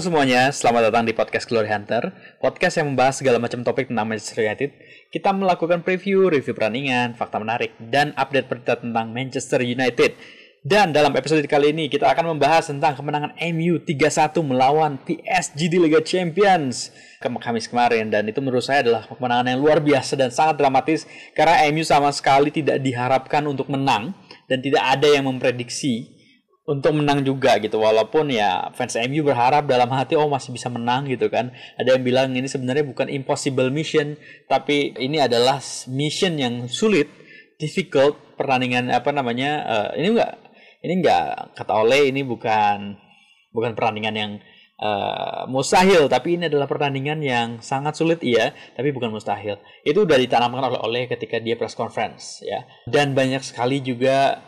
Semuanya, selamat datang di podcast Glory Hunter, podcast yang membahas segala macam topik tentang Manchester United. Kita melakukan preview, review pertandingan, fakta menarik, dan update berita tentang Manchester United. Dan dalam episode kali ini kita akan membahas tentang kemenangan MU 3-1 melawan PSG di Liga Champions Kamis kemarin dan itu menurut saya adalah kemenangan yang luar biasa dan sangat dramatis karena MU sama sekali tidak diharapkan untuk menang dan tidak ada yang memprediksi untuk menang juga gitu walaupun ya fans MU berharap dalam hati oh masih bisa menang gitu kan. Ada yang bilang ini sebenarnya bukan impossible mission tapi ini adalah mission yang sulit difficult pertandingan apa namanya uh, ini enggak ini enggak kata oleh ini bukan bukan pertandingan yang uh, mustahil tapi ini adalah pertandingan yang sangat sulit iya tapi bukan mustahil. Itu udah ditanamkan oleh oleh ketika dia press conference ya. Dan banyak sekali juga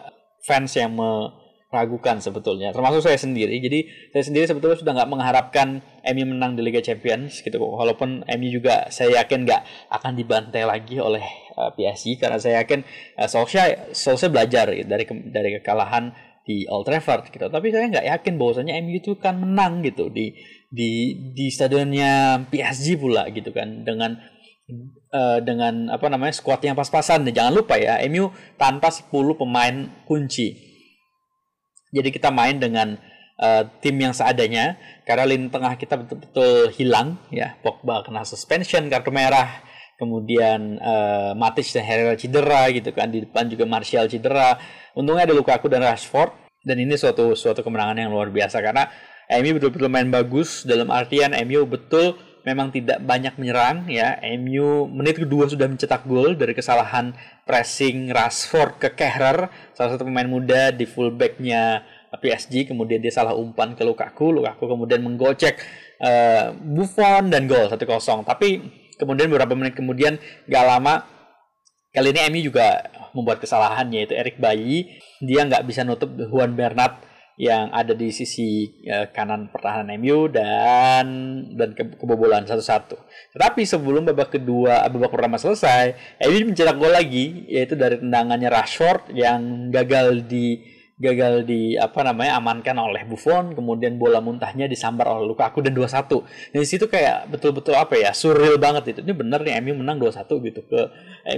fans yang me ragukan sebetulnya. Termasuk saya sendiri. Jadi saya sendiri sebetulnya sudah nggak mengharapkan MU menang di Liga Champions gitu. Walaupun MU juga saya yakin nggak akan dibantai lagi oleh uh, PSG karena saya yakin uh, Solskjaer Solskjaer belajar gitu, dari ke, dari kekalahan di Old Trafford gitu. Tapi saya nggak yakin bahwasanya MU itu kan menang gitu di di di stadionnya PSG pula gitu kan. Dengan uh, dengan apa namanya skuad yang pas-pasan. Jangan lupa ya MU tanpa 10 pemain kunci jadi kita main dengan uh, tim yang seadanya. Karena lini tengah kita betul-betul hilang ya. Pogba kena suspension kartu merah, kemudian uh, Matic dan Herrera cedera gitu kan. Di depan juga Martial cedera. Untungnya ada Lukaku dan Rashford. Dan ini suatu suatu kemenangan yang luar biasa. Karena MU betul-betul main bagus. Dalam artian MU betul memang tidak banyak menyerang ya. MU menit kedua sudah mencetak gol dari kesalahan pressing Rashford ke Kehrer, salah satu pemain muda di fullbacknya PSG. Kemudian dia salah umpan ke Lukaku, Lukaku kemudian menggocek uh, Buffon dan gol 1-0. Tapi kemudian beberapa menit kemudian gak lama kali ini MU juga membuat kesalahan yaitu Erik Bayi dia nggak bisa nutup Juan Bernat yang ada di sisi uh, kanan pertahanan MU dan dan ke, kebobolan satu-satu. Tetapi sebelum babak kedua babak pertama selesai, MU mencetak gol lagi yaitu dari tendangannya Rashford yang gagal di gagal di apa namanya amankan oleh Buffon kemudian bola muntahnya disambar oleh Lukaku dan 2-1 di situ kayak betul-betul apa ya surreal banget itu. Ini bener nih MU menang 2-1 gitu ke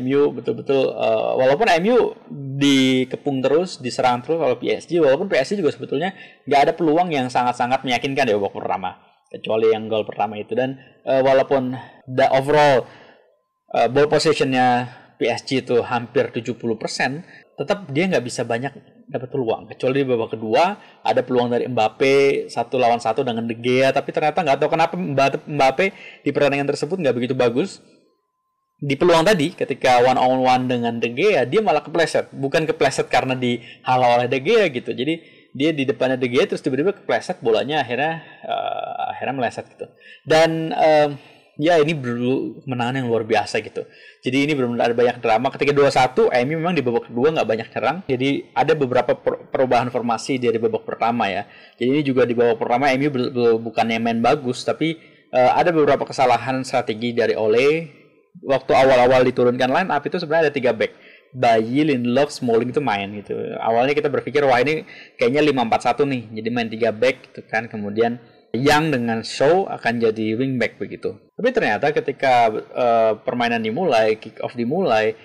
MU betul-betul uh, walaupun MU dikepung terus diserang terus oleh PSG walaupun PSG juga sebetulnya nggak ada peluang yang sangat-sangat meyakinkan di babak pertama kecuali yang gol pertama itu. Dan uh, walaupun the overall uh, ball possessionnya PSG itu hampir 70% tetap dia nggak bisa banyak dapat peluang. Kecuali di babak kedua ada peluang dari Mbappe satu lawan satu dengan De Gea tapi ternyata nggak tahu kenapa Mbappe di pertandingan tersebut nggak begitu bagus. Di peluang tadi ketika one on one dengan De Gea dia malah kepleset. Bukan kepleset karena dihalau oleh De Gea gitu. Jadi dia di depannya De Gea terus tiba-tiba kepleset bolanya akhirnya uh, akhirnya meleset gitu. Dan uh, ya ini dulu kemenangan yang luar biasa gitu. Jadi ini benar-benar ada banyak drama. Ketika 2-1, MU memang di babak kedua nggak banyak nyerang. Jadi ada beberapa perubahan formasi dari babak pertama ya. Jadi ini juga di babak pertama MU bukannya main bagus, tapi uh, ada beberapa kesalahan strategi dari Ole. Waktu awal-awal diturunkan line up itu sebenarnya ada tiga back. Bayi, Lindelof, Smalling itu main gitu. Awalnya kita berpikir wah ini kayaknya 5-4-1 nih. Jadi main tiga back gitu kan. Kemudian yang dengan show akan jadi wingback begitu. Tapi ternyata ketika uh, permainan dimulai, kick off dimulai,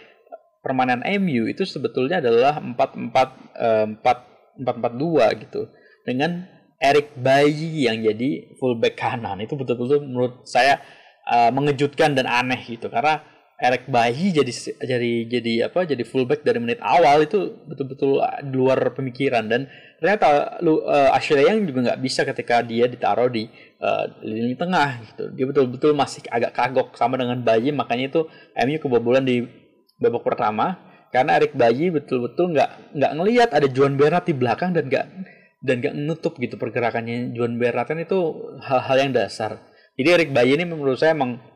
permainan MU itu sebetulnya adalah 4-4 4 4-4-2 gitu. Dengan Eric Bayi yang jadi fullback kanan itu betul-betul menurut saya uh, mengejutkan dan aneh gitu karena Eric Bayi jadi jadi jadi apa jadi fullback dari menit awal itu betul-betul di luar pemikiran. Dan ternyata lu uh, Ashley Young juga nggak bisa ketika dia ditaruh di uh, lini tengah gitu. Dia betul-betul masih agak kagok sama dengan Bayi makanya itu MU kebobolan di babak pertama. Karena Eric Bayi betul-betul nggak nggak ngelihat ada Juan Bernat di belakang dan nggak dan nggak nutup gitu pergerakannya. Juan Bernat kan itu hal-hal yang dasar. Jadi Eric Bayi ini menurut saya emang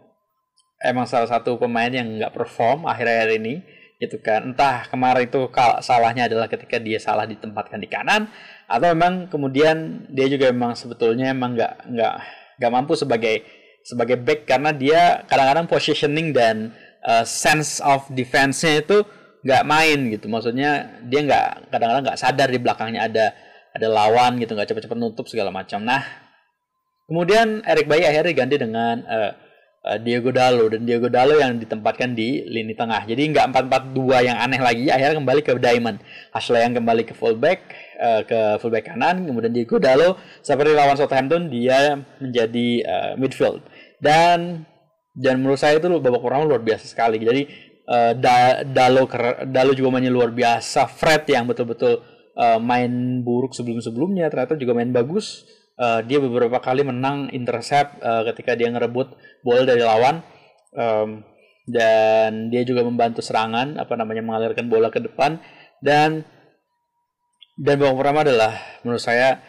emang salah satu pemain yang nggak perform akhir-akhir ini gitu kan. Entah kemarin itu salahnya adalah ketika dia salah ditempatkan di kanan atau memang kemudian dia juga memang sebetulnya emang nggak nggak nggak mampu sebagai sebagai back karena dia kadang-kadang positioning dan uh, sense of defense-nya itu nggak main gitu. Maksudnya dia nggak kadang-kadang nggak sadar di belakangnya ada ada lawan gitu. Nggak cepat-cepat nutup segala macam. Nah Kemudian Eric Bayi akhirnya diganti dengan uh, uh, Diego Dalo dan Diego Dalo yang ditempatkan di lini tengah. Jadi nggak 4-4-2 yang aneh lagi, akhirnya kembali ke Diamond. Ashley yang kembali ke fullback uh, ke fullback kanan, kemudian Diego Dalo seperti lawan Southampton dia menjadi uh, midfield. Dan dan menurut saya itu babak pertama luar biasa sekali. Jadi uh, da, Dalo Dalo juga mainnya luar biasa. Fred yang betul-betul main buruk sebelum-sebelumnya ternyata juga main bagus uh, dia beberapa kali menang intercept uh, ketika dia ngerebut bola dari lawan um, dan dia juga membantu serangan apa namanya mengalirkan bola ke depan dan dan babak pertama adalah menurut saya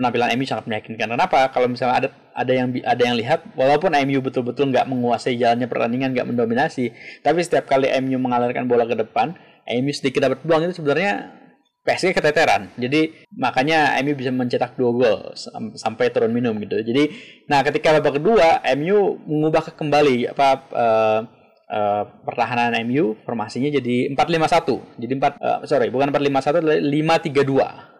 penampilan MU sangat meyakinkan. Kenapa? Kalau misalnya ada ada yang ada yang lihat, walaupun MU betul-betul nggak menguasai jalannya pertandingan, nggak mendominasi, tapi setiap kali MU mengalirkan bola ke depan, MU sedikit dapat peluang itu sebenarnya PSG keteteran. Jadi makanya MU bisa mencetak dua gol sampai turun minum gitu. Jadi nah ketika babak kedua MU mengubah kembali apa uh, uh, pertahanan MU formasinya jadi 4-5-1. Jadi 4 uh, eh, sorry, bukan 4-5-1 5-3-2.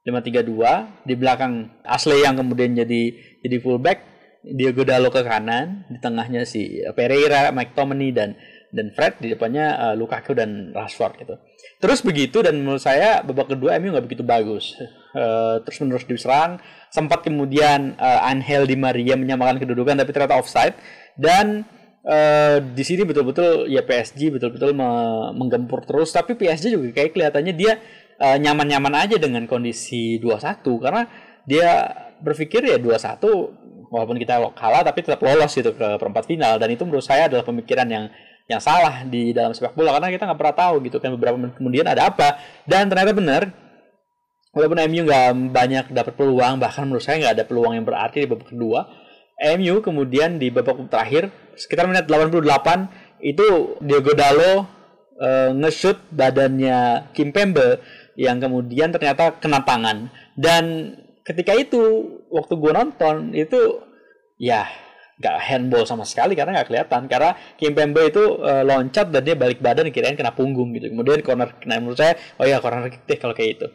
5-3-2 di belakang Ashley yang kemudian jadi jadi fullback, Diego Dalo ke kanan, di tengahnya si Pereira, Mike Tomini dan dan Fred di depannya uh, Lukaku dan Rashford gitu. Terus begitu dan menurut saya babak kedua MU nggak begitu bagus. Uh, terus menerus diserang, sempat kemudian uh, Angel Di Maria menyamakan kedudukan tapi ternyata offside dan uh, di sini betul-betul ya PSG betul-betul me menggempur terus tapi PSG juga kayak kelihatannya dia nyaman-nyaman uh, aja dengan kondisi 2-1 karena dia berpikir ya 2-1 walaupun kita kalah tapi tetap lolos gitu ke perempat final dan itu menurut saya adalah pemikiran yang yang salah di dalam sepak bola karena kita nggak pernah tahu gitu kan beberapa menit kemudian ada apa. Dan ternyata benar walaupun MU nggak banyak dapat peluang bahkan menurut saya nggak ada peluang yang berarti di babak kedua MU kemudian di babak terakhir sekitar menit 88 itu Diego Dalo e, nge-shoot badannya Kim Pembe yang kemudian ternyata kena tangan. Dan ketika itu waktu gue nonton itu ya nggak handball sama sekali karena nggak kelihatan. Karena Kim Pembe itu uh, loncat dan dia balik badan kirain kena punggung gitu. Kemudian corner kena menurut saya oh ya corner kick deh kalau kayak itu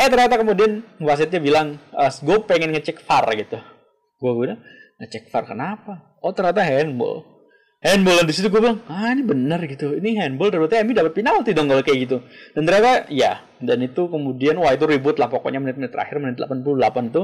eh ternyata kemudian wasitnya bilang uh, gue pengen ngecek VAR gitu. Gue bilang ngecek VAR kenapa? Oh ternyata handball. Handball dan di situ gue bilang ah ini benar gitu. Ini handball berarti Emi dapat penalti dong kalau kayak gitu. Dan ternyata ya. Dan itu kemudian wah itu ribut lah pokoknya menit-menit terakhir menit 88 itu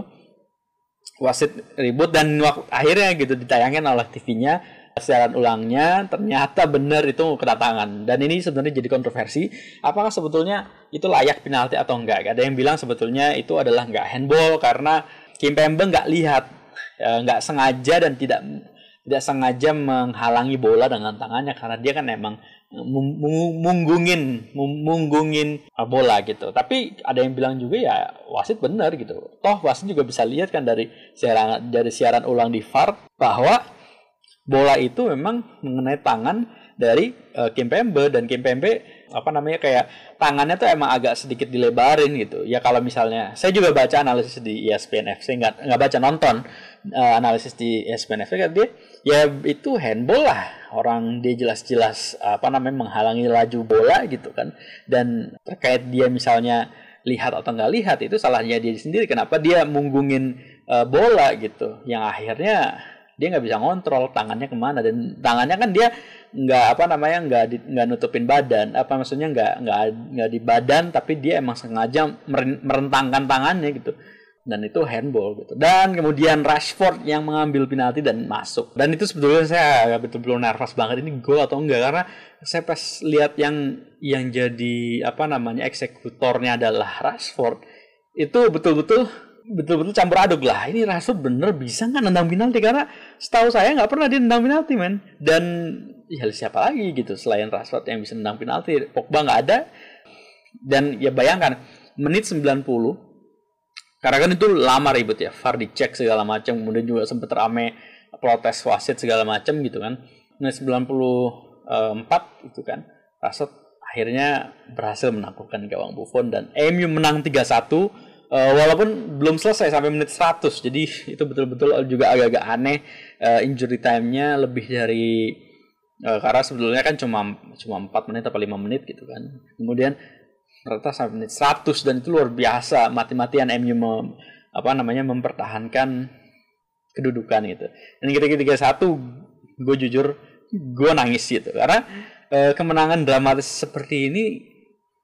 wasit ribut dan akhirnya gitu ditayangin oleh TV-nya siaran ulangnya ternyata benar itu kedatangan. Dan ini sebenarnya jadi kontroversi apakah sebetulnya itu layak penalti atau enggak? Ada yang bilang sebetulnya itu adalah enggak handball karena Kim Pembe enggak lihat ya, enggak sengaja dan tidak tidak sengaja menghalangi bola dengan tangannya karena dia kan emang munggungin munggungin bola gitu. Tapi ada yang bilang juga ya wasit benar gitu. Toh wasit juga bisa lihat kan dari siaran dari siaran ulang di VAR bahwa bola itu memang mengenai tangan dari uh, Kim Pembe dan Kim Pembe apa namanya kayak tangannya tuh emang agak sedikit dilebarin gitu. Ya kalau misalnya saya juga baca analisis di ESPN FC nggak nggak baca nonton uh, analisis di ESPN FC kan dia ya itu handball lah. Orang dia jelas-jelas apa namanya menghalangi laju bola gitu kan. Dan terkait dia misalnya lihat atau nggak lihat itu salahnya dia sendiri. Kenapa dia munggungin uh, bola gitu? Yang akhirnya dia nggak bisa ngontrol tangannya ke mana. Dan tangannya kan dia nggak apa namanya nggak nggak nutupin badan. Apa maksudnya nggak nggak nggak di badan tapi dia emang sengaja merentangkan tangannya gitu dan itu handball gitu. Dan kemudian Rashford yang mengambil penalti dan masuk. Dan itu sebetulnya saya agak betul-betul nervous banget ini gol atau enggak karena saya pas lihat yang yang jadi apa namanya eksekutornya adalah Rashford itu betul-betul betul-betul campur aduk lah. Ini Rashford bener bisa nggak nendang penalti karena setahu saya nggak pernah dia nendang penalti men. Dan ya siapa lagi gitu selain Rashford yang bisa nendang penalti. Pogba nggak ada. Dan ya bayangkan menit 90 karena kan itu lama ribet ya, VAR dicek segala macam, kemudian juga sempat rame protes wasit segala macam gitu kan. Nah 94 itu kan, Rashford akhirnya berhasil menaklukkan gawang Buffon dan MU menang 3-1 uh, eh, walaupun belum selesai sampai menit 100 jadi itu betul-betul juga agak-agak aneh. Uh, injury time-nya lebih dari uh, karena sebetulnya kan cuma cuma 4 menit atau 5 menit gitu kan. Kemudian rata sampai menit 100 dan itu luar biasa mati-matian MU mem, apa namanya mempertahankan kedudukan gitu. Dan ketika tiga satu, gue jujur gue nangis gitu. Karena uh, kemenangan dramatis seperti ini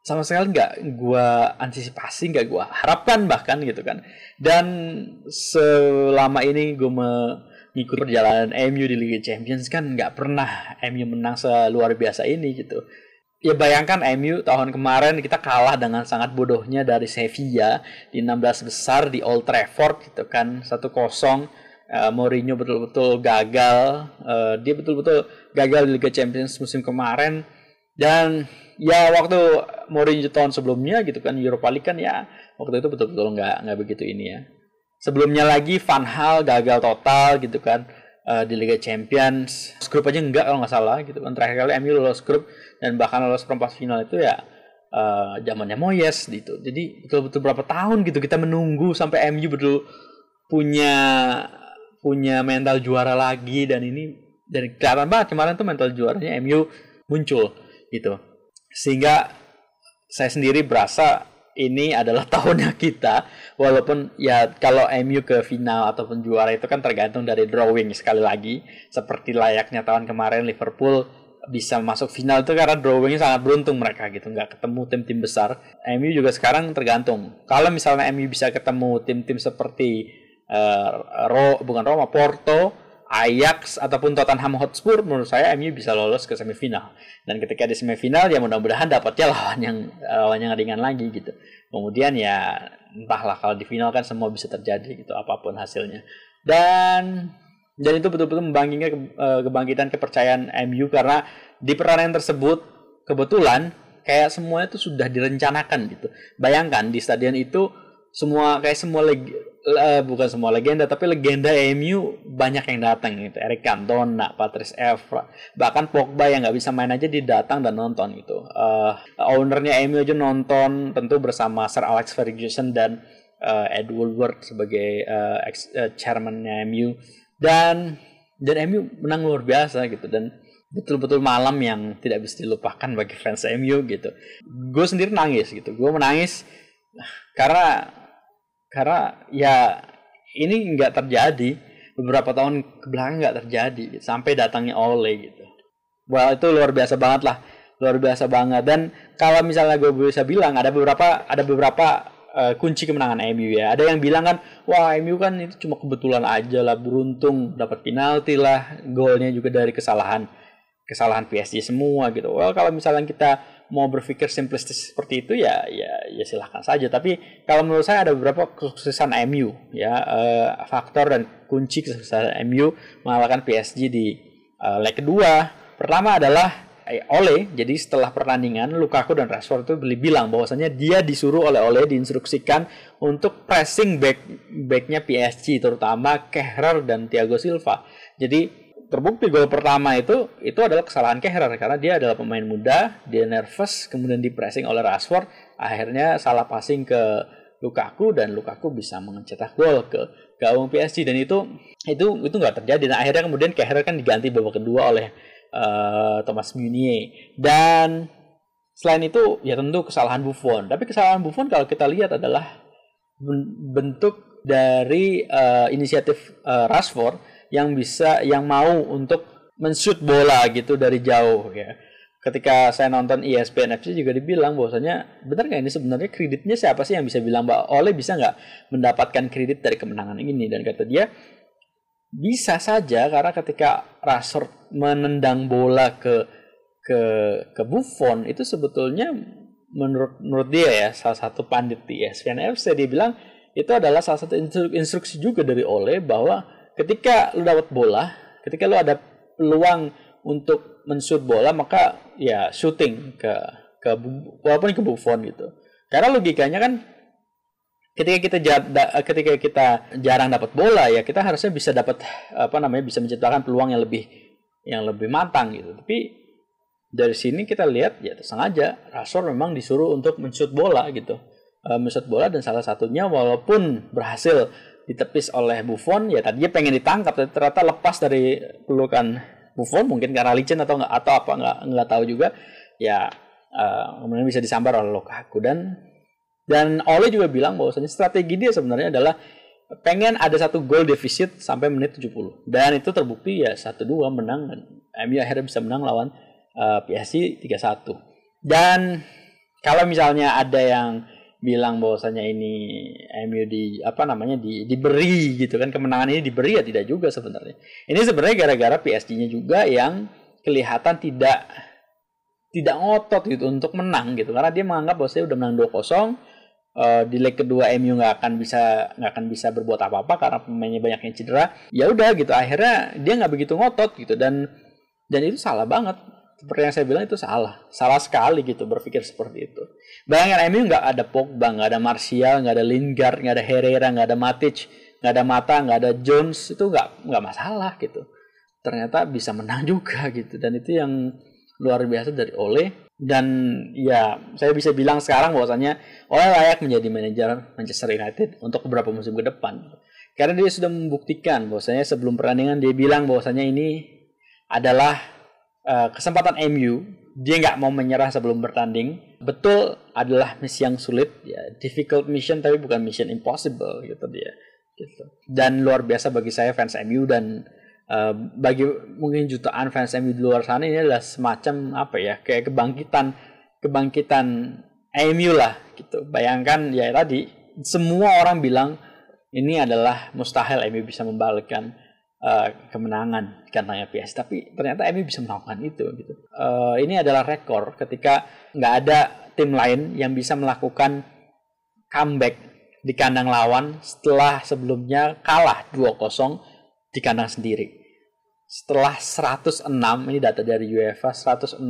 sama sekali nggak gue antisipasi nggak gue harapkan bahkan gitu kan. Dan selama ini gue mengikuti perjalanan MU di Liga Champions kan nggak pernah MU menang seluar biasa ini gitu ya bayangkan MU tahun kemarin kita kalah dengan sangat bodohnya dari Sevilla di 16 besar di Old Trafford gitu kan. 1-0 uh, Mourinho betul-betul gagal uh, dia betul-betul gagal di Liga Champions musim kemarin. Dan ya waktu Mourinho tahun sebelumnya gitu kan Europa League kan ya waktu itu betul-betul nggak nggak begitu ini ya. Sebelumnya lagi Van Hal gagal total gitu kan uh, di Liga Champions. Grup aja enggak kalau nggak salah gitu. Kan terakhir kali MU lolos grup dan bahkan lolos perempat final itu ya uh, zamannya Moyes gitu. Jadi betul-betul berapa tahun gitu kita menunggu sampai MU betul punya punya mental juara lagi dan ini dan kelihatan banget kemarin tuh mental juaranya MU muncul gitu. Sehingga saya sendiri berasa ini adalah tahunnya kita walaupun ya kalau MU ke final ataupun juara itu kan tergantung dari drawing sekali lagi seperti layaknya tahun kemarin Liverpool bisa masuk final itu karena drawingnya sangat beruntung mereka gitu nggak ketemu tim-tim besar. MU juga sekarang tergantung. Kalau misalnya MU bisa ketemu tim-tim seperti uh, Ro, bukan Roma, Porto, Ajax ataupun Tottenham Hotspur menurut saya MU bisa lolos ke semifinal. Dan ketika di semifinal ya mudah-mudahan dapatnya lawan yang lawan yang ringan lagi gitu. Kemudian ya entahlah kalau di final kan semua bisa terjadi gitu apa pun hasilnya. Dan dan itu betul-betul membangkitkan eh, kebangkitan kepercayaan MU karena di pertandingan tersebut kebetulan kayak semuanya itu sudah direncanakan gitu. Bayangkan di stadion itu semua kayak semua leg, uh, bukan semua legenda tapi legenda MU banyak yang datang gitu. Eric Cantona, Patrice Evra bahkan Pogba yang nggak bisa main aja didatang dan nonton gitu. Uh, ownernya MU aja nonton tentu bersama Sir Alex Ferguson dan uh, Ed Woodward sebagai uh, ex, uh, chairmannya MU dan dan MU menang luar biasa gitu dan betul-betul malam yang tidak bisa dilupakan bagi fans MU gitu. Gue sendiri nangis gitu. Gue menangis karena karena ya ini nggak terjadi. Beberapa tahun ke belakang nggak terjadi gitu. sampai datangnya Ole gitu. Wah itu luar biasa banget lah. Luar biasa banget. Dan kalau misalnya gue bisa bilang ada beberapa ada beberapa uh, kunci kemenangan MU ya. Ada yang bilang kan wah MU kan itu cuma kebetulan aja lah beruntung dapat penalti lah golnya juga dari kesalahan kesalahan PSG semua gitu. Well kalau misalnya kita mau berpikir simplistis seperti itu ya ya ya silahkan saja. Tapi kalau menurut saya ada beberapa kesuksesan MU ya uh, faktor dan kunci kesuksesan MU mengalahkan PSG di uh, leg kedua. Pertama adalah eh, Ole. Jadi setelah pertandingan Lukaku dan Rashford itu beli bilang bahwasanya dia disuruh oleh Ole diinstruksikan untuk pressing back backnya PSG terutama Kehrer dan Thiago Silva. Jadi terbukti gol pertama itu itu adalah kesalahan Kehrer karena dia adalah pemain muda, dia nervous, kemudian di pressing oleh Rashford, akhirnya salah passing ke Lukaku dan Lukaku bisa mencetak gol ke gawang PSG dan itu itu itu nggak terjadi. Dan akhirnya kemudian Kehrer kan diganti babak kedua oleh uh, Thomas Meunier dan selain itu ya tentu kesalahan Buffon. Tapi kesalahan Buffon kalau kita lihat adalah bentuk dari uh, inisiatif uh, Rashford yang bisa yang mau untuk menshoot bola gitu dari jauh ya. Ketika saya nonton ESPN FC juga dibilang bahwasanya benar nggak ini sebenarnya kreditnya siapa sih yang bisa bilang Mbak Oleh bisa nggak mendapatkan kredit dari kemenangan ini dan kata dia bisa saja karena ketika Rashford menendang bola ke ke ke Buffon itu sebetulnya menurut menurut dia ya salah satu pandit di ESPN FC dia bilang itu adalah salah satu instruksi juga dari Oleh bahwa ketika lu dapat bola, ketika lu ada peluang untuk menshoot bola, maka ya shooting ke ke walaupun ke Buffon gitu. Karena logikanya kan ketika kita ketika kita jarang dapat bola ya kita harusnya bisa dapat apa namanya bisa menciptakan peluang yang lebih yang lebih matang gitu. Tapi dari sini kita lihat ya sengaja Rasor memang disuruh untuk menshoot bola gitu. Menshoot bola dan salah satunya walaupun berhasil ditepis oleh Buffon ya tadinya pengen ditangkap tapi ternyata lepas dari pelukan Buffon mungkin karena licin atau nggak atau apa nggak nggak tahu juga. Ya uh, kemudian bisa disambar oleh Lukaku. Dan dan Ole juga bilang bahwasanya strategi dia sebenarnya adalah pengen ada satu gol defisit sampai menit 70 dan itu terbukti ya satu dua menang dan MU akhirnya bisa menang lawan uh, PSG 3-1 dan kalau misalnya ada yang bilang bahwasanya ini MU di apa namanya di diberi gitu kan. Kemenangan ini diberi ya tidak juga sebenarnya. Ini sebenarnya gara-gara PSG-nya juga yang kelihatan tidak tidak ngotot gitu untuk menang gitu. Karena dia menganggap bahwa saya udah menang 2-0 uh, di leg kedua MU nggak akan bisa nggak akan bisa berbuat apa-apa karena pemainnya banyak yang cedera. Ya udah gitu akhirnya dia nggak begitu ngotot gitu. Dan dan itu salah banget seperti yang saya bilang itu salah. Salah sekali gitu berpikir seperti itu. Bayangin MU nggak ada Pogba nggak ada Martial nggak ada Lingard nggak ada Herrera nggak ada Matic nggak ada Mata nggak ada Jones itu nggak nggak masalah gitu. Ternyata bisa menang juga gitu. Dan itu yang luar biasa dari Ole. Dan ya saya bisa bilang sekarang bahwasanya Ole layak menjadi manajer Manchester United untuk beberapa musim ke depan. Karena dia sudah membuktikan bahwasanya sebelum pertandingan dia bilang bahwasanya ini adalah uh, kesempatan MU dia nggak mau menyerah sebelum bertanding. Betul adalah misi yang sulit ya difficult mission tapi bukan mission impossible gitu dia gitu. Dan luar biasa bagi saya fans MU dan Uh, bagi mungkin jutaan fans MU di luar sana ini adalah semacam apa ya kayak kebangkitan kebangkitan MU lah gitu. Bayangkan ya tadi semua orang bilang ini adalah mustahil MU bisa membalikkan uh, kemenangan karena PS tapi ternyata MU bisa melakukan itu gitu. Uh, ini adalah rekor ketika nggak ada tim lain yang bisa melakukan comeback di kandang lawan setelah sebelumnya kalah 2-0 di kandang sendiri. Setelah 106 ini data dari UEFA 106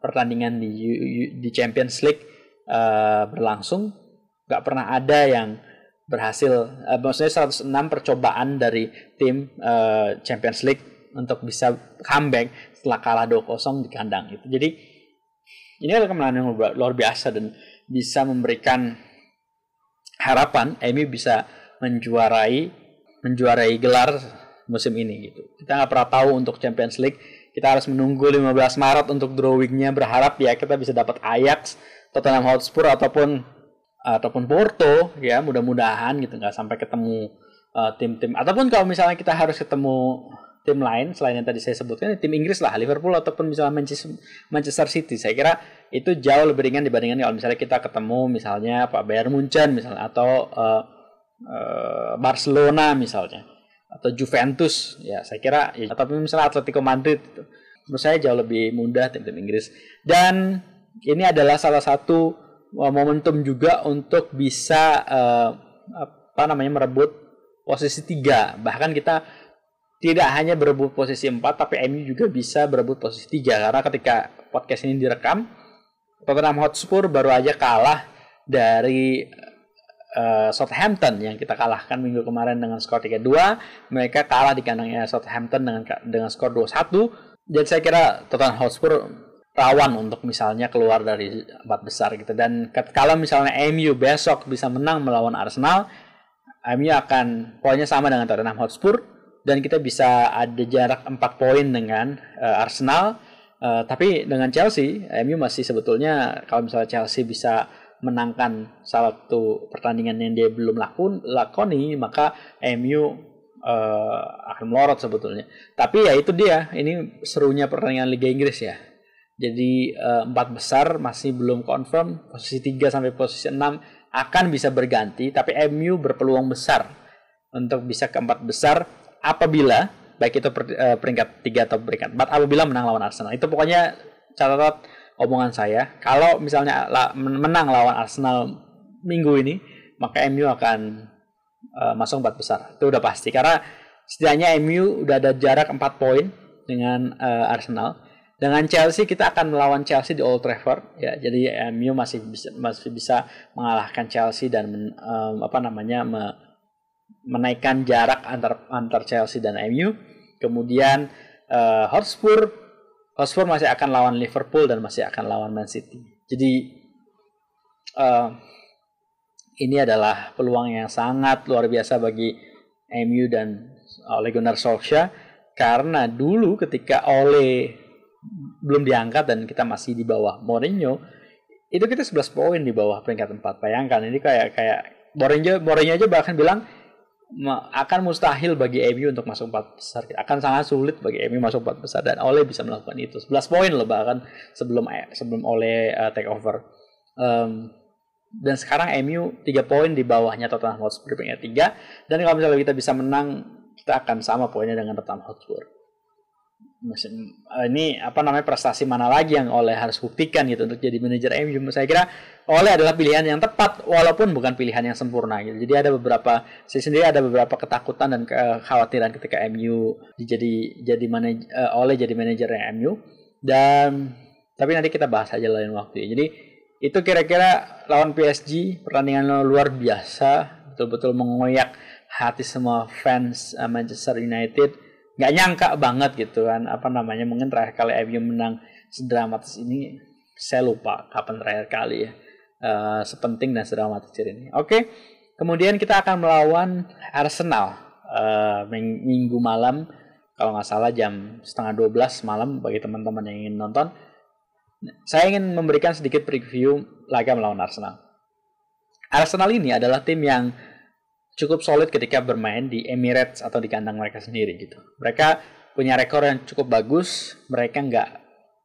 pertandingan di di Champions League uh, berlangsung. Nggak pernah ada yang berhasil uh, maksudnya 106 percobaan dari tim uh, Champions League untuk bisa comeback setelah kalah 2-0 di kandang itu. Jadi ini adalah kemenangan yang luar biasa dan bisa memberikan harapan MU bisa menjuarai menjuarai gelar musim ini gitu. Kita nggak pernah tahu untuk Champions League. Kita harus menunggu 15 Maret untuk drawingnya berharap ya kita bisa dapat Ajax, Tottenham Hotspur ataupun ataupun Porto ya mudah-mudahan gitu nggak sampai ketemu uh, tim-tim. Ataupun kalau misalnya kita harus ketemu tim lain selain yang tadi saya sebutkan tim Inggris lah Liverpool ataupun misalnya Manchester Manchester City. Saya kira itu jauh lebih ringan dibandingkan kalau misalnya kita ketemu misalnya Pak Bayern Munchen misalnya atau uh, uh, Barcelona misalnya atau Juventus ya saya kira ya, tapi misalnya Atletico Madrid itu menurut saya jauh lebih mudah tim-tim Inggris. Dan ini adalah salah satu uh, momentum juga untuk bisa uh, apa namanya merebut posisi tiga bahkan kita tidak hanya berebut posisi empat tapi MU juga bisa berebut posisi tiga karena ketika podcast ini direkam Tottenham Hotspur baru aja kalah dari uh, Southampton yang kita kalahkan minggu kemarin dengan skor 3-2. Mereka kalah di kandangnya Southampton dengan dengan skor 2-1. Jadi saya kira Tottenham Hotspur rawan untuk misalnya keluar dari empat besar gitu dan kalau misalnya MU besok bisa menang melawan Arsenal MU akan poinnya sama dengan Tottenham Hotspur dan kita bisa ada jarak 4 poin dengan uh, Arsenal uh, tapi dengan Chelsea MU masih sebetulnya kalau misalnya Chelsea bisa menangkan salah satu pertandingan yang dia belum lakun, lakoni maka MU uh, eh, akan melorot sebetulnya. Tapi ya itu dia, ini serunya pertandingan Liga Inggris ya. Jadi uh, empat besar masih belum confirm, posisi 3 sampai posisi 6 akan bisa berganti, tapi MU berpeluang besar untuk bisa ke empat besar apabila baik itu per, uh, peringkat 3 atau peringkat 4 apabila menang lawan Arsenal. Itu pokoknya catatan omongan saya, kalau misalnya menang lawan Arsenal minggu ini, maka MU akan uh, masuk empat besar. Itu udah pasti karena setidaknya MU udah ada jarak 4 poin dengan uh, Arsenal. Dengan Chelsea kita akan melawan Chelsea di Old Trafford ya. Jadi MU masih bisa masih bisa mengalahkan Chelsea dan men, um, apa namanya me, menaikkan jarak antar antar Chelsea dan MU. Kemudian uh, Hotspur Hotspur masih akan lawan Liverpool dan masih akan lawan Man City. Jadi uh, ini adalah peluang yang sangat luar biasa bagi MU dan Ole Gunnar Solskjaer karena dulu ketika Ole belum diangkat dan kita masih di bawah Mourinho itu kita 11 poin di bawah peringkat 4 bayangkan ini kayak kayak Mourinho Mourinho aja bahkan bilang akan mustahil bagi MU untuk masuk empat besar. Akan sangat sulit bagi MU masuk empat besar dan Ole bisa melakukan itu. 11 poin loh bahkan sebelum sebelum Ole uh, take over. Um, dan sekarang MU 3 poin di bawahnya Tottenham Hotspur peringkat 3 dan kalau misalnya kita bisa menang kita akan sama poinnya dengan Tottenham Hotspur ini apa namanya prestasi mana lagi yang Oleh harus buktikan gitu untuk jadi manajer MU saya kira Oleh adalah pilihan yang tepat walaupun bukan pilihan yang sempurna gitu. Jadi ada beberapa saya sendiri ada beberapa ketakutan dan kekhawatiran ketika MU jadi jadi manajer uh, Oleh jadi manajer MU dan tapi nanti kita bahas aja lain waktu ya. jadi itu kira-kira lawan PSG pertandingan luar biasa betul-betul mengoyak hati semua fans Manchester United nggak nyangka banget gitu kan apa namanya mungkin terakhir kali MU menang sedramatis ini saya lupa kapan terakhir kali ya uh, sepenting dan sedramatis ini. Oke kemudian kita akan melawan Arsenal uh, minggu malam kalau nggak salah jam setengah 12 malam bagi teman-teman yang ingin nonton. Saya ingin memberikan sedikit preview laga melawan Arsenal. Arsenal ini adalah tim yang cukup solid ketika bermain di Emirates atau di kandang mereka sendiri gitu. Mereka punya rekor yang cukup bagus, mereka nggak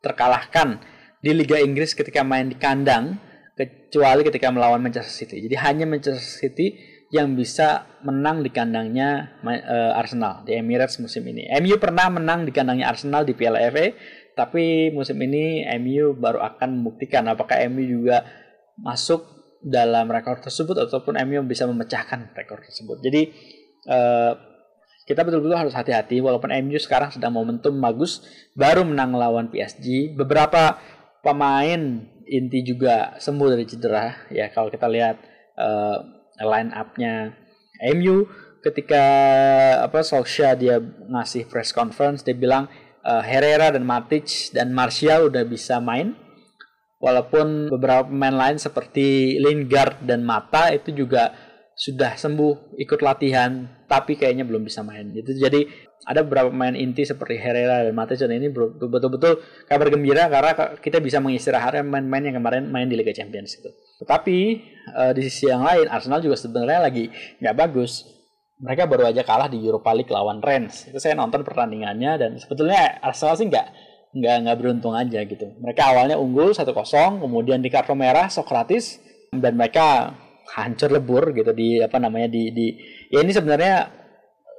terkalahkan di Liga Inggris ketika main di kandang kecuali ketika melawan Manchester City. Jadi hanya Manchester City yang bisa menang di kandangnya uh, Arsenal di Emirates musim ini. MU pernah menang di kandangnya Arsenal di Piala FA, tapi musim ini MU baru akan membuktikan apakah MU juga masuk dalam rekor tersebut ataupun MU bisa memecahkan rekor tersebut. Jadi uh, kita betul-betul harus hati-hati walaupun MU sekarang sedang momentum bagus baru menang lawan PSG. Beberapa pemain inti juga sembuh dari cedera ya kalau kita lihat uh, line up-nya MU ketika apa Solskjaer dia ngasih press conference dia bilang uh, Herrera dan Matic dan Martial udah bisa main Walaupun beberapa pemain lain seperti Lingard dan Mata itu juga sudah sembuh ikut latihan tapi kayaknya belum bisa main gitu. Jadi ada beberapa pemain inti seperti Herrera dan Mata dan ini betul-betul kabar gembira karena kita bisa mengistirahatkan pemain-pemain yang kemarin main di Liga Champions itu. Tetapi uh, di sisi yang lain Arsenal juga sebenarnya lagi nggak bagus. Mereka baru aja kalah di Europa League lawan Rennes. Itu saya nonton pertandingannya dan sebetulnya Arsenal sih nggak nggak nggak beruntung aja gitu. Mereka awalnya unggul 1-0, kemudian di kartu merah Sokratis dan mereka hancur lebur gitu di apa namanya di di ya ini sebenarnya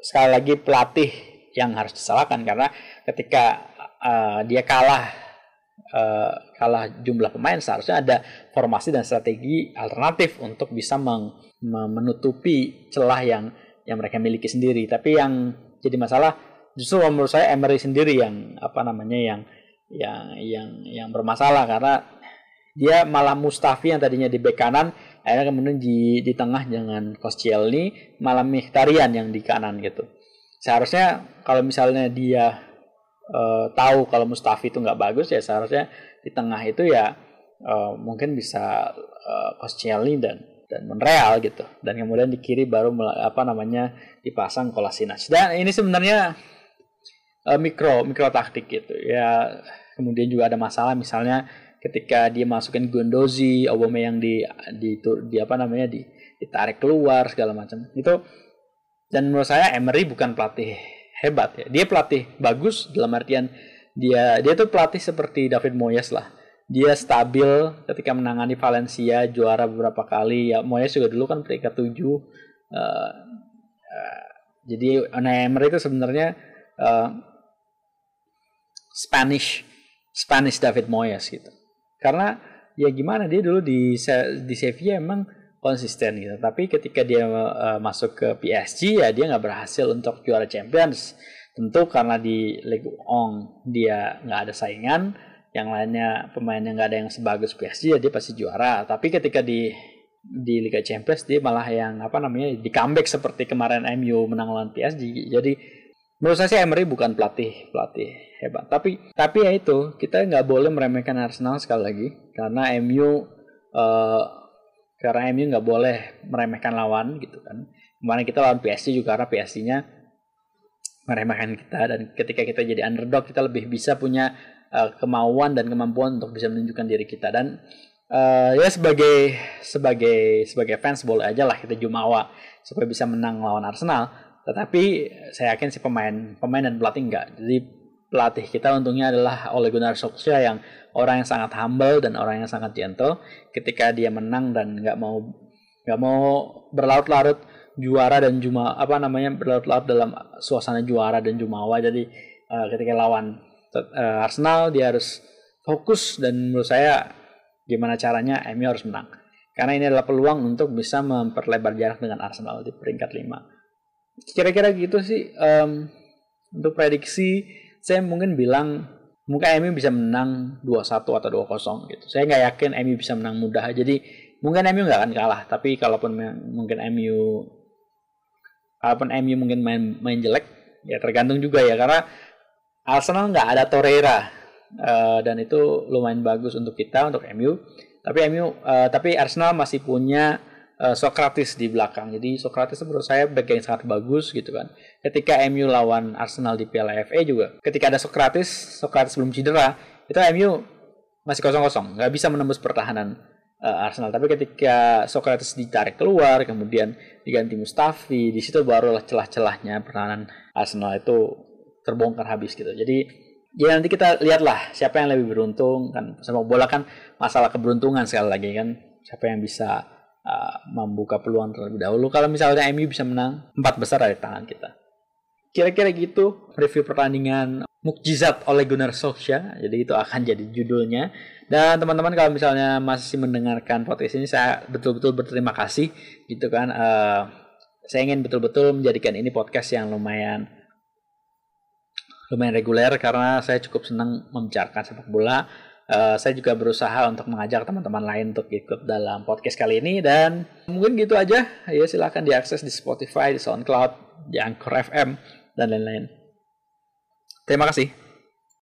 sekali lagi pelatih yang harus disalahkan karena ketika uh, dia kalah uh, kalah jumlah pemain seharusnya ada formasi dan strategi alternatif untuk bisa meng, menutupi celah yang yang mereka miliki sendiri. Tapi yang jadi masalah justru menurut saya Emery sendiri yang apa namanya yang yang yang yang bermasalah. Karena dia malah Mustafi yang tadinya di bek kanan akhirnya kemudian di di tengah dengan Koscielny malah Mkhitaryan yang di kanan gitu. Seharusnya kalau misalnya dia uh, tahu kalau Mustafi itu nggak bagus ya seharusnya di tengah itu ya uh, mungkin bisa uh, Koscielny dan dan Monreal gitu. Dan kemudian di kiri baru apa namanya dipasang Kolasinac. Dan ini sebenarnya uh, mikro mikro taktik gitu. Ya kemudian juga ada masalah misalnya ketika dia masukin Gondozi, yang di di di apa namanya di ditarik keluar segala macam. Itu dan menurut saya Emery bukan pelatih hebat ya. Dia pelatih bagus dalam artian dia dia tuh pelatih seperti David Moyes lah. Dia stabil ketika menangani Valencia juara beberapa kali. Ya Moyes juga dulu kan peringkat tujuh. Uh, uh, jadi Emery itu sebenarnya uh, Spanish Spanish David Moyes gitu. Karena ya gimana dia dulu di di Sevilla emang konsisten gitu. Tapi ketika dia uh, masuk ke PSG ya dia nggak berhasil untuk juara Champions. Tentu karena di Ligue 1 dia nggak ada saingan, yang lainnya pemain yang nggak ada yang sebagus PSG ya dia pasti juara. Tapi ketika di di Liga Champions dia malah yang apa namanya di comeback seperti kemarin MU menang lawan PSG. Jadi menurut saya sih Emery bukan pelatih pelatih hebat. Tapi tapi ya itu kita nggak boleh meremehkan Arsenal sekali lagi. Karena MU uh, eh, karena MU nggak boleh meremehkan lawan gitu kan. Kemarin kita lawan PSG juga karena PSG-nya meremehkan kita. Dan ketika kita jadi underdog kita lebih bisa punya uh, kemauan dan kemampuan untuk bisa menunjukkan diri kita. Dan uh, ya sebagai sebagai sebagai fans boleh aja lah kita jumawa supaya bisa menang lawan Arsenal. Tetapi saya yakin si pemain pemain dan pelatih enggak. Jadi pelatih kita untungnya adalah Ole Gunnar Solskjaer yang orang yang sangat humble dan orang yang sangat gentle. Ketika dia menang dan nggak mau nggak mau berlarut-larut juara dan cuma apa namanya berlarut-larut dalam suasana juara dan jumawa. Jadi uh, ketika lawan uh, Arsenal dia harus fokus dan menurut saya gimana caranya MU harus menang. Karena ini adalah peluang untuk bisa memperlebar jarak dengan Arsenal di peringkat 5. Kira-kira gitu sih um, untuk prediksi saya mungkin bilang mungkin MU bisa menang 2-1 atau 2-0 gitu. Saya nggak yakin MU bisa menang mudah. Jadi mungkin MU nggak akan kalah. Tapi kalaupun mungkin MU kalaupun MU mungkin main main jelek ya tergantung juga ya karena Arsenal nggak ada Torreira uh, dan itu lumayan bagus untuk kita untuk MU. Tapi MU uh, tapi Arsenal masih punya uh, Socrates di belakang. Jadi Socrates menurut saya back yang sangat bagus gitu kan. Ketika MU lawan Arsenal di Piala FA juga, ketika ada Socrates, Socrates belum cedera, itu MU masih kosong-kosong, nggak bisa menembus pertahanan uh, Arsenal. Tapi ketika Socrates ditarik keluar, kemudian diganti Mustafi, di situ barulah celah-celahnya pertahanan Arsenal itu terbongkar habis gitu. Jadi ya nanti kita lihatlah siapa yang lebih beruntung kan sepak bola kan masalah keberuntungan sekali lagi kan siapa yang bisa uh, membuka peluang terlebih dahulu. Kalau misalnya MU bisa menang empat besar dari tangan kita. Kira-kira gitu review pertandingan mukjizat oleh Gunnar Solskjaer. Jadi itu akan jadi judulnya. Dan teman-teman kalau misalnya masih mendengarkan podcast ini saya betul-betul berterima kasih gitu kan. Uh, saya ingin betul-betul menjadikan ini podcast yang lumayan lumayan reguler karena saya cukup senang membicarakan sepak bola. Uh, saya juga berusaha untuk mengajak teman-teman lain untuk ikut dalam podcast kali ini dan mungkin gitu aja. Ya silahkan diakses di Spotify, di SoundCloud, di Anchor FM dan lain-lain. Terima kasih.